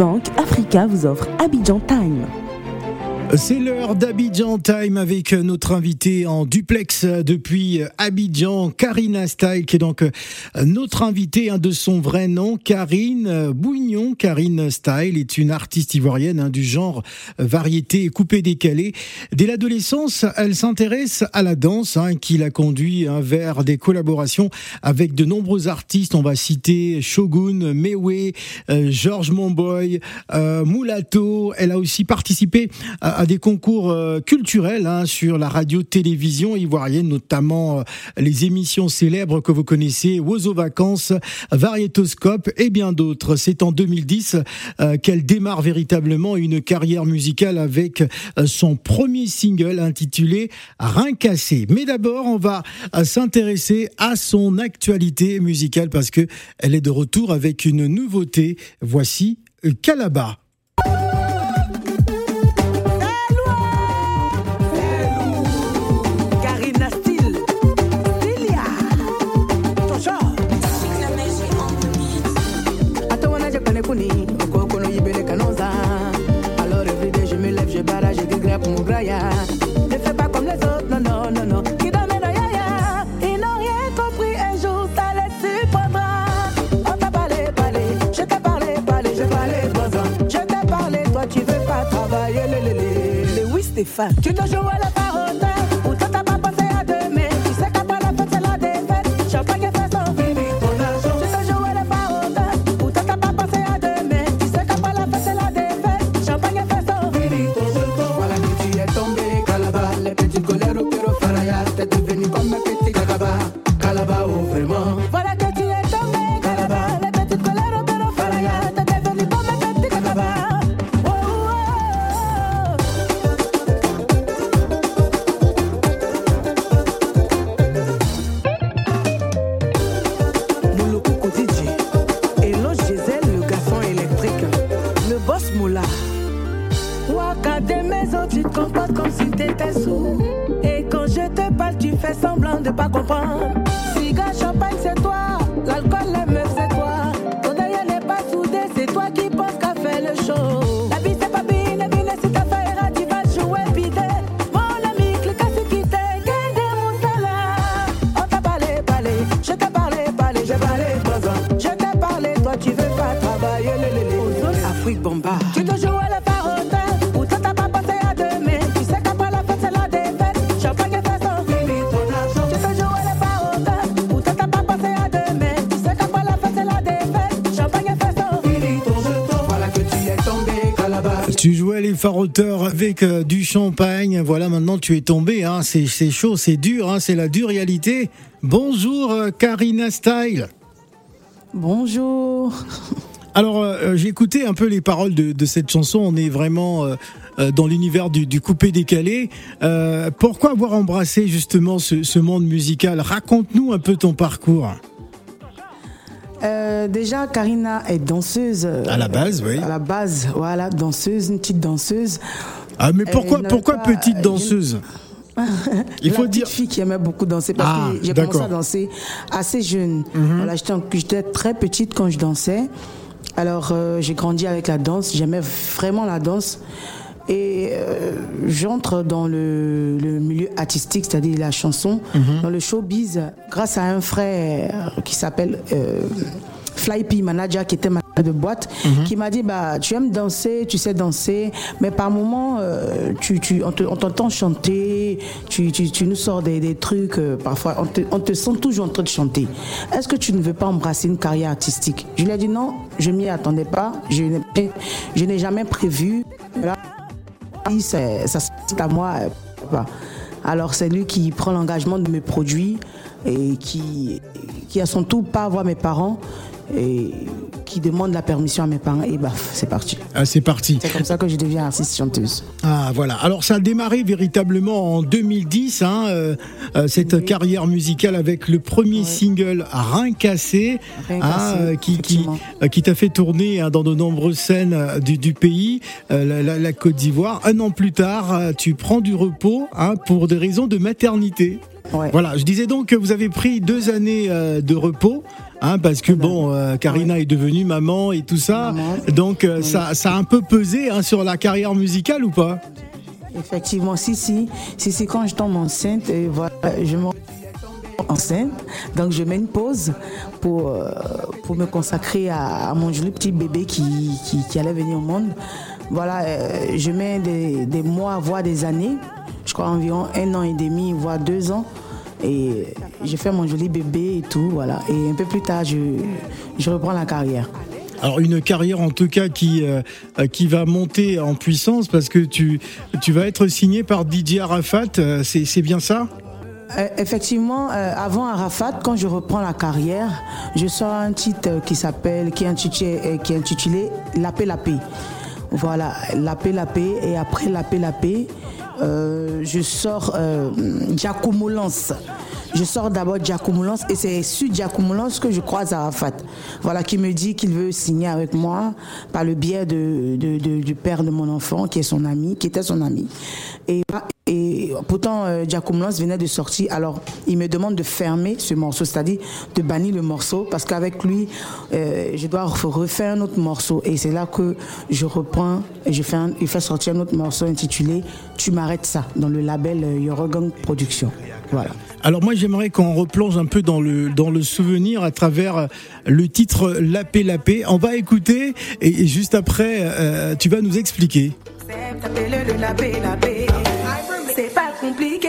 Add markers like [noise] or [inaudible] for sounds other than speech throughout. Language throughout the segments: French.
Bank Africa vous offre Abidjan Time. C'est l'heure d'Abidjan Time avec notre invité en duplex depuis Abidjan, Karina Style, qui est donc notre invité hein, de son vrai nom, Karine Bouignon. Karine Style est une artiste ivoirienne hein, du genre variété coupé décalé. Dès l'adolescence, elle s'intéresse à la danse, hein, qui l'a conduit vers des collaborations avec de nombreux artistes. On va citer Shogun, Mewe, euh, Georges Monboy, euh, Mulato. Elle a aussi participé à des concours euh, culturels hein, sur la radio-télévision ivoirienne, notamment euh, les émissions célèbres que vous connaissez, Wozo Vacances, Variétoscope et bien d'autres. C'est en 2010 euh, qu'elle démarre véritablement une carrière musicale avec son premier single intitulé Rien cassé. Mais d'abord, on va s'intéresser à son actualité musicale parce que elle est de retour avec une nouveauté. Voici Calaba. Tu dois jouer à la parole Faroteurs avec euh, du champagne. Voilà, maintenant tu es tombé. Hein. C'est c'est chaud, c'est dur, hein. c'est la dure réalité. Bonjour euh, Karina Style. Bonjour. Alors, euh, j'ai écouté un peu les paroles de, de cette chanson. On est vraiment euh, dans l'univers du, du coupé décalé. Euh, pourquoi avoir embrassé justement ce, ce monde musical? Raconte-nous un peu ton parcours. Euh, déjà, Karina est danseuse. euh, À la base, oui. À la base, voilà, danseuse, une petite danseuse. Ah, mais pourquoi, pourquoi pas- petite je- danseuse Il la faut petite dire. fille qui aimait beaucoup danser parce Ah, que j'ai commencé à danser assez jeune. J'étais en- j'étais très petite quand je dansais. Alors euh, j'ai grandi avec la danse, j'aimais vraiment la danse. Et euh, j'entre dans le, le milieu artistique, c'est-à-dire la chanson, Mhm. dans le showbiz, grâce à un frère qui s'appelle euh, Fly P Manager, qui était manager de boîte, Mhm. qui m'a dit bah, Tu aimes danser, tu sais danser, mais par moments, euh, tu, tu, on te- on t'entend chanter, tu, tu, tu nous sors des, des trucs, euh, parfois, on te, on te sent toujours en train de chanter. Est-ce que tu ne veux pas embrasser une carrière artistique? Je lui ai dit non, je m'y attendais pas, je n'ai, je n'ai jamais prévu. Ça c'est à moi. Alors c'est lui qui prend l'engagement de me produire et qui, qui à son tour part voir mes parents et qui demande la permission à mes parents et baf, c'est parti. Ah, c'est parti. C'est comme ça que je deviens artiste chanteuse. Ah voilà. Alors ça a démarré véritablement en 2010, hein, euh, euh, cette carrière musicale avec le premier single Rien cassé, Rien hein, cassé, euh, qui qui, t'a fait tourner hein, dans de nombreuses scènes du, du pays, euh, la, Côte d'Ivoire. Un an plus tard, tu prends du repos pour des raisons de maternité. Ouais. Voilà, je disais donc que vous avez pris deux années de repos. Hein, parce que bon, euh, Karina est devenue maman et tout ça, Maman. donc euh, ça, ça a un peu pesé hein, sur la carrière musicale ou pas? Effectivement, si, si, si, si, quand je tombe enceinte, et voilà, je me enceinte, donc je mets une pause pour, euh, pour me consacrer à, à mon joli petit bébé qui, qui, qui allait venir au monde. Voilà, euh, je mets des, des mois, voire des années, je crois environ un an et demi, voire deux ans. Et j'ai fait mon joli bébé et tout, voilà. Et un peu plus tard, je, je reprends la carrière. Alors une carrière en tout cas qui euh, qui va monter en puissance parce que tu tu vas être signé par DJ Arafat, euh, c'est c'est bien ça? Euh, effectivement, avant Arafat, quand je reprends la carrière, je sors un titre qui s'appelle, qui est intitulé, qui est intitulé La paix, la paix. Voilà, La paix, la paix. Et après La paix, la paix, euh, je sors euh. Je sors d'abord Giacomo Lance et c'est sur Giacomo que je croise Arafat. Voilà, qui me dit qu'il veut signer avec moi par le biais de, du père de mon enfant, qui est son ami, qui était son ami. Et pourtant, euh, Giacomo Lance venait de sortir. Alors, il me demande de fermer ce morceau, c'est-à-dire de bannir le morceau, parce qu'avec lui, euh, je dois ref- refaire un autre morceau. Et c'est là que je reprends et je fais un- il fait sortir un autre morceau intitulé Tu m'arrêtes ça, dans le label euh, Yorogang Production. Voilà. Alors moi j'aimerais qu'on replonge un peu dans le dans le souvenir à travers euh, le titre La paix la paix. On va écouter et, et juste après euh, tu vas nous expliquer. Pas compliqué,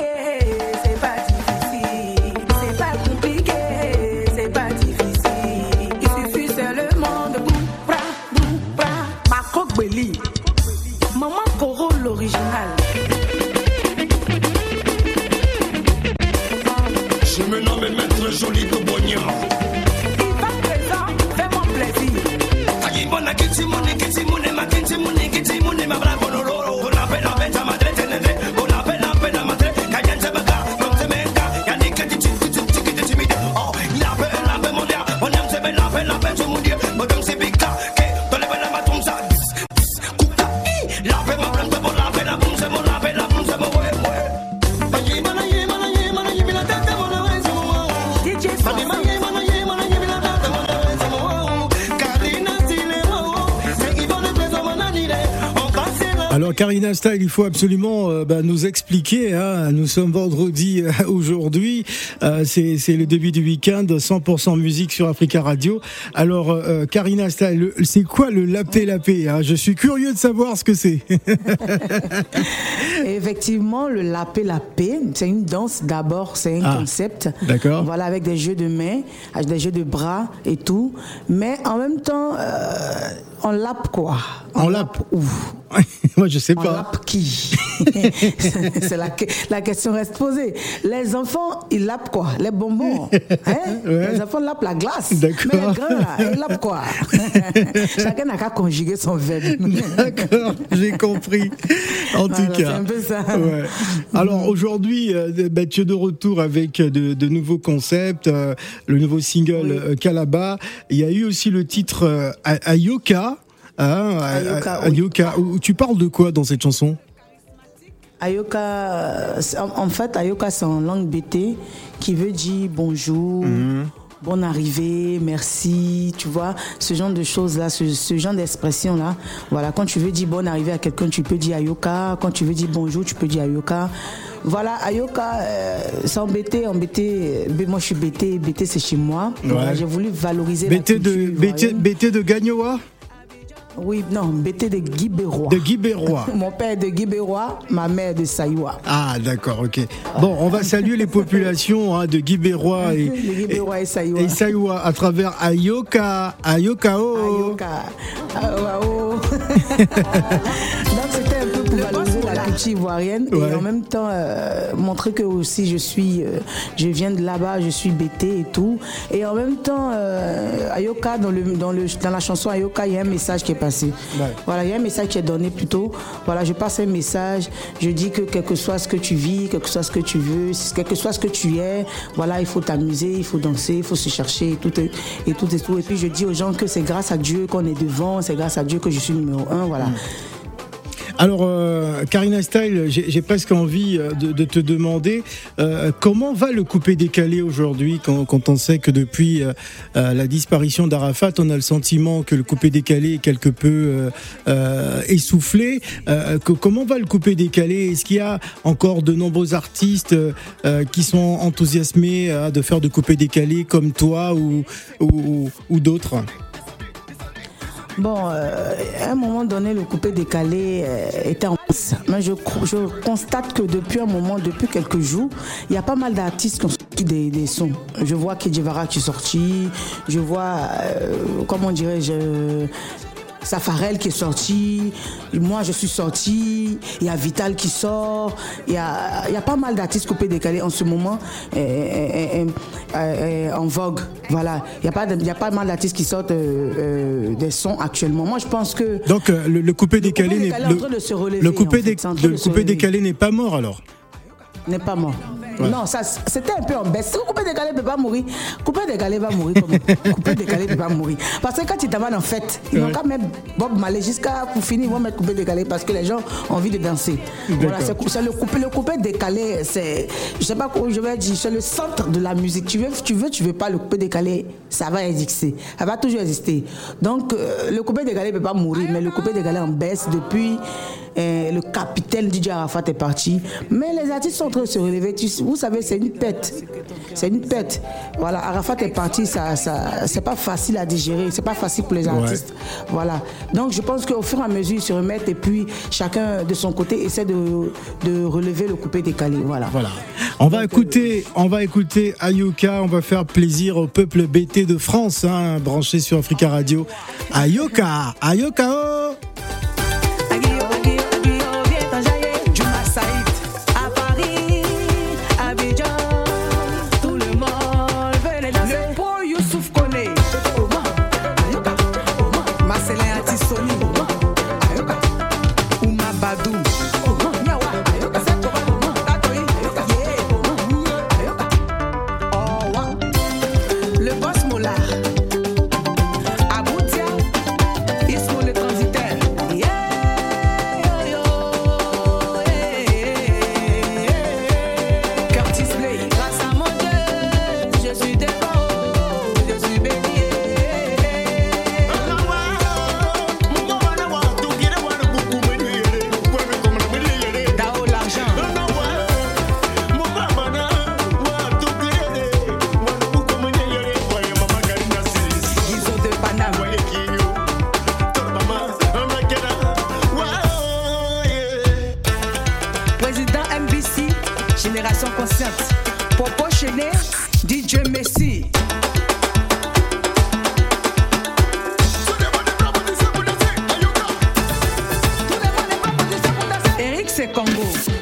Il faut absolument euh, bah, nous expliquer. Hein, nous sommes vendredi euh, aujourd'hui. Euh, c'est le début du week-end, 100% musique sur Africa Radio. Alors euh, Karina Style, le- c'est quoi le lapé lapé hein? Je suis curieux de savoir ce que c'est. [laughs] Et effectivement, le lapé lapé, c'est une danse d'abord, c'est un Ah, concept. d'accord. Voilà, avec des jeux de mains, avec des jeux de bras et tout. Mais en même temps, euh, on lappe quoi? On lappe. où? [laughs] Moi je sais On pas. lappe qui? [laughs] C'est la, la question reste posée. Les enfants, ils lappent quoi? Les bonbons. [laughs] hein? Ouais. Les enfants lappent la glace. D'accord. Mais les grands, là, ils lappent quoi? Chacun n'a qu'à conjuguer son verbe. D'accord, j'ai compris. En tout Voilà, c'est cas. un peu ça. Ouais. Alors aujourd'hui, euh, bah, tu es de retour avec de, de nouveaux concepts, euh, le nouveau single euh, Calaba. Il y a eu aussi le titre euh, Ayoka. hein, Ayoka, A- oui. Ayoka. Où- Tu parles de quoi dans cette chanson? Ayoka, euh, en fait, Ayoka, c'est en langue BT qui veut dire bonjour, Mhm. Bonne arrivée, merci, tu vois, ce genre de choses-là, ce, ce genre d'expression-là. Voilà, quand tu veux dire bonne arrivée à quelqu'un, tu peux dire Ayoka. Quand tu veux dire bonjour, tu peux dire Ayoka. Voilà, Ayoka, euh, c'est BT, euh, moi je suis BT, BT c'est chez moi. Voilà, J'ai voulu valoriser la BT de, culture BT, ivoirienne. BT de Gagnoa? Oui, non, BT de Guy Bérois. De Guy Bérois. [laughs] Mon père est de Guy Bérois, ma mère est de Saïwa. Ah d'accord, ok. Bon, on va saluer les populations hein, de Guy Bérois et, [laughs] et Saïwa. et Saïwa à travers Ayoka, Ayokao. Ayoka. Oh. [laughs] Donc c'était un peu pour culture ivoirienne Ouais. et en même temps euh, montrer que aussi je suis, euh, je viens de là-bas, je suis bêté et tout. Et en même temps, euh, Ayoka dans le dans le dans la chanson Ayoka, il y a un message qui est passé. Ouais. Voilà, il y a un message qui est donné plutôt. Voilà, je passe un message. Je dis que quel que soit ce que tu vis, quel que soit ce que tu veux, quel que soit ce que tu es, voilà, il faut t'amuser, il faut danser, il faut se chercher et tout et, et tout et tout. Et puis je dis aux gens que c'est grâce à Dieu qu'on est devant, c'est grâce à Dieu que je suis numéro un. Voilà. Alors, euh, Karina Style, j'ai presque envie euh, de, te demander euh, comment va le coupé décalé aujourd'hui quand, on sait que depuis la disparition d'Arafat, on a le sentiment que le coupé décalé est quelque peu essoufflé. Comment va le coupé décalé? Est-ce qu'il y a encore de nombreux artistes qui sont enthousiasmés de faire de coupé décalé comme toi ou, ou d'autres? Bon, euh, à un moment donné, le coupé décalé euh, était en place. Mais je, constate que depuis un moment, depuis quelques jours, il y a pas mal d'artistes qui ont sorti des, sons. Je vois Kedjevara qui est sorti, je vois, euh, comment dirais-je, Safarel qui est sorti, moi je suis sorti, il y a Vital qui sort, il y a, il y a pas mal d'artistes coupés décalés en ce moment euh, euh, euh, en vogue. Voilà, il y a pas, de- il y a pas mal d'artistes qui sortent euh, euh, des sons actuellement. Moi je pense que Donc euh, le, le coupé décalé n'est le en fait. le coupé décalé n'est pas mort alors. n'est pas mort. Non, ça, c'était un peu en baisse. Le coupé décalé ne peut pas mourir. Coupé décalé va mourir Coupé décalé ne peut pas mourir. Parce que quand ils t'amènent en fête, ils n'ont Ouais. qu'à mettre Bob Marley jusqu'à pour finir, ils vont mettre coupé décalé parce que les gens ont envie de danser. Voilà, c'est le coupé, le coupé décalé, c'est, je sais pas comment je vais dire, c'est le centre de la musique. Tu veux, tu veux, tu veux pas, le coupé décalé, ça va exister. Ça va toujours exister. Donc, euh, le coupé décalé ne peut pas mourir, mais le coupé décalé en baisse depuis euh, le capitaine DJ Arafat est parti. Mais les artistes sont en train de se relever. Tu vous savez, c'est une pète. C'est une pète. Voilà, Arafat est parti, ça, ça, c'est pas facile à digérer, c'est pas facile pour les artistes. Voilà. Donc je pense qu'au fur et à mesure, ils se remettent et puis chacun de son côté essaie de, de relever le coupé décalé. Voilà. Voilà. On va écouter, on va écouter Ayoka, on va faire plaisir au peuple BT de France, hein, branché sur Africa Radio. Ayoka, Ayoka, oh Congo.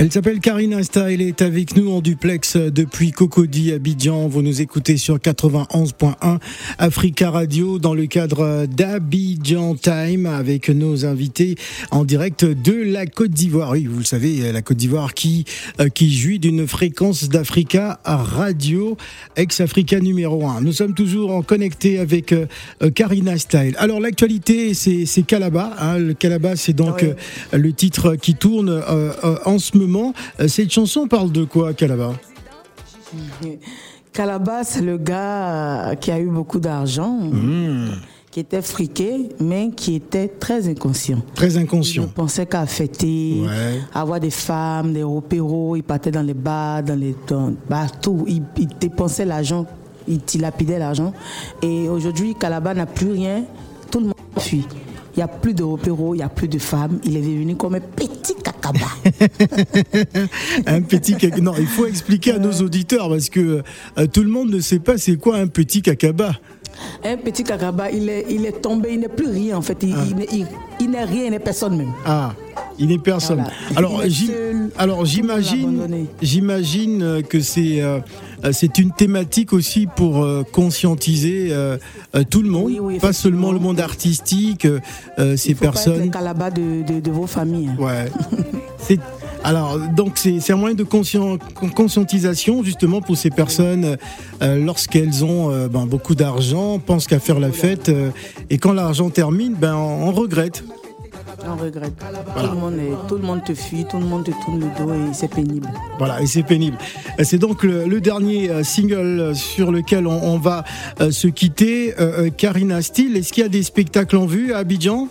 Elle s'appelle Karina Style, elle est avec nous en duplex depuis Cocody, Abidjan. Vous nous écoutez sur 91.1 Africa Radio dans le cadre d'Abidjan Time avec nos invités en direct de la Côte d'Ivoire. Oui, vous le savez, la Côte d'Ivoire qui, euh, qui jouit d'une fréquence d'Africa Radio, ex-Africa numéro 1. Nous sommes toujours en connecté avec euh, euh, Karina Style. Alors l'actualité, c'est c'est Calaba. hein. Le Calaba, c'est donc Oui. le titre qui tourne euh, en ce moment. Euh, Cette chanson parle de quoi, Calaba Calabas, [laughs] c'est le gars qui a eu beaucoup d'argent, qui était friqué, mais qui était très inconscient. Très Il ne inconscient. pensait qu'à fêter, Ouais. avoir des femmes, des opéros. Il partait dans les bars, dans les dans, partout. Il, il dépensait l'argent, il dilapidait l'argent. Et aujourd'hui, Calabar n'a plus rien. Tout le monde fuit. Il n'y a plus de opéro, il n'y a plus de femmes. Il est devenu comme un petit cacaba. [laughs] un petit caca- Non, il faut expliquer à nos auditeurs parce que euh, tout le monde ne sait pas c'est quoi un petit cacaba. un petit cacaba, il est, il est tombé, il n'est plus rien en fait. Il, il- il n'est rien, il n'est personne même. Ah, il n'est personne. Voilà. [laughs] Alors, le j'imagine, j'imagine euh, que c'est euh, euh, c'est une thématique aussi pour euh, conscientiser euh, tout le monde, Oui, oui, pas seulement le monde artistique, ces Il faut Pas être personnes. calabas de, de, de vos familles. hein. Ouais. [laughs] C'est alors donc c'est c'est un moyen de conscien- con- conscientisation justement pour ces personnes euh, lorsqu'elles ont euh, ben, beaucoup d'argent, pensent qu'à faire la fête euh, et quand l'argent termine, ben on, on regrette. On regrette. Tout, le monde est- tout le monde te fuit, tout le monde te tourne le dos et c'est pénible. Voilà, et c'est pénible. Euh, C'est donc le, le dernier euh, single euh, sur lequel on, on va se quitter. Euh, Karina Steele, est-ce qu'il y a des spectacles en vue à Abidjan?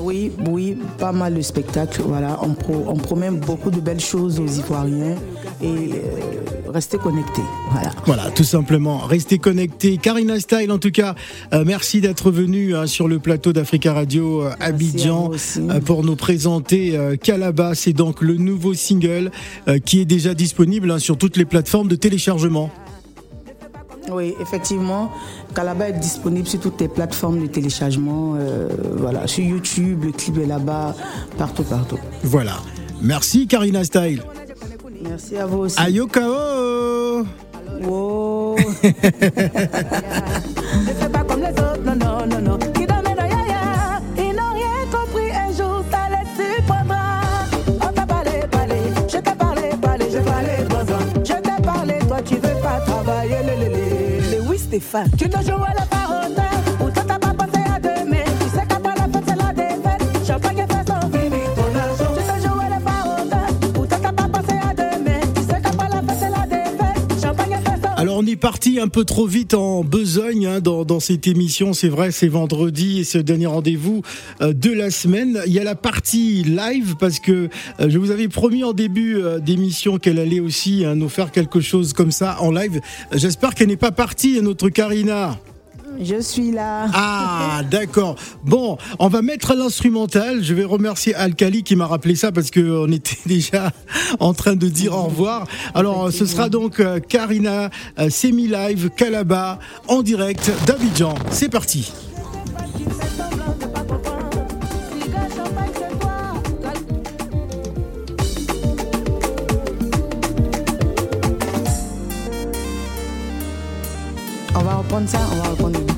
Oui, oui, pas mal de spectacles. Voilà, on, pro- on promet beaucoup de belles choses aux Ivoiriens et euh, restez connectés. Voilà. Voilà, tout simplement. Restez connectés. Karina Style, en tout cas, euh, merci d'être venue hein, sur le plateau d'Africa Radio euh, Abidjan pour nous présenter Calaba. C'est donc le nouveau single qui est déjà disponible hein, sur toutes les plateformes de téléchargement. Oui, effectivement, Calaba est disponible sur toutes les plateformes de téléchargement. euh, voilà, sur YouTube, le clip est là-bas, partout, partout. Voilà. Merci Karina Style. Merci à vous aussi. Ayokao Wow. [laughs] Tu dois jouer parti un peu trop vite en besogne hein, dans, cette émission, c'est vrai, c'est vendredi et le dernier rendez-vous euh, de la semaine. Il y a la partie live parce que euh, je vous avais promis en début euh, d'émission qu'elle allait aussi hein, nous faire quelque chose comme ça en live. J'espère qu'elle n'est pas partie, notre Karina. Je suis là. Ah, [laughs] d'accord. Bon, on va mettre l'instrumental. Je vais remercier Alkali qui m'a rappelé ça parce que on était [laughs] déjà en train de dire au revoir. Alors, ce sera donc euh, Karina euh, Semi Live Calaba en direct d'Abidjan. C'est parti. On va reprendre ça, on va reprendre.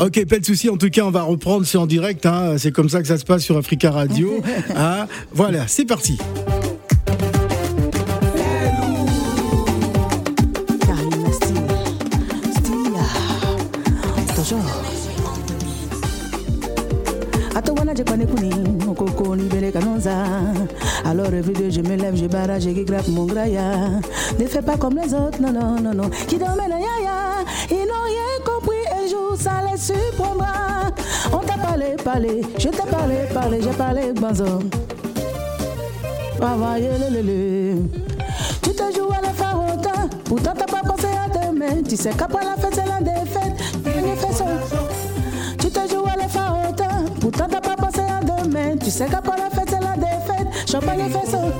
Ok, pas de souci. En tout cas, on va reprendre. C'est en direct. hein. C'est comme ça que ça se passe sur Africa Radio. [laughs] Hein. Voilà, c'est parti. Alors réveillé, je me lève, je barrage, je grappe mon graya. Ne fais pas comme les autres, non, non, non, non. Qui dorment dans yaya, On t'a parlé, parlé, je t'ai parlé, parlé, j'ai parlé, banzo. Travailler, le, le. Tu te joues à la farotin, pourtant t'as pas pensé à demain. Tu sais qu'après la fête, c'est la défaite. Tu te joues à la farotin, pourtant t'as pas pensé à demain. Tu sais qu'après la fête, c'est la défaite. Champagne et façon.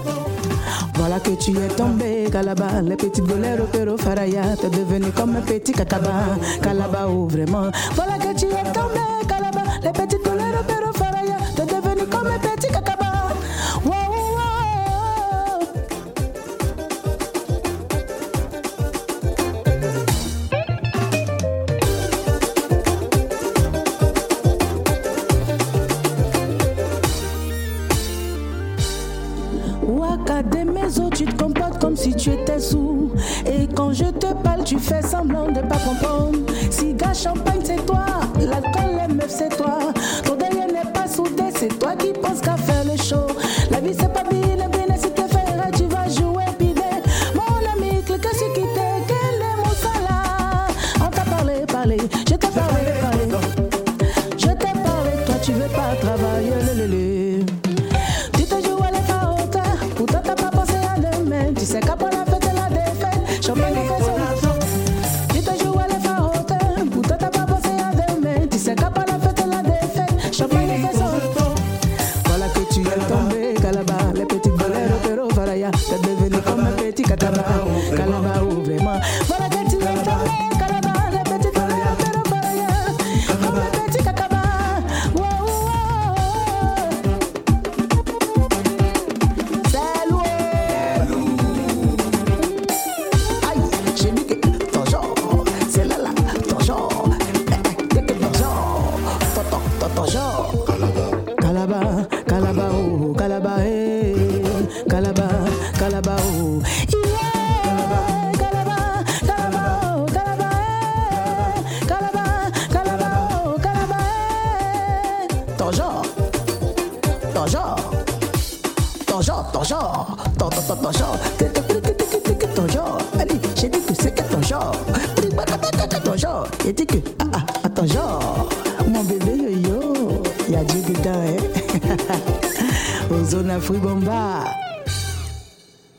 Que tu es tombé, Calaba, les petites boleros, pero faraya, t'es devenu comme un petit cacaba, Calaba, oh vraiment. Voilà que tu es tombé, Calaba, les petites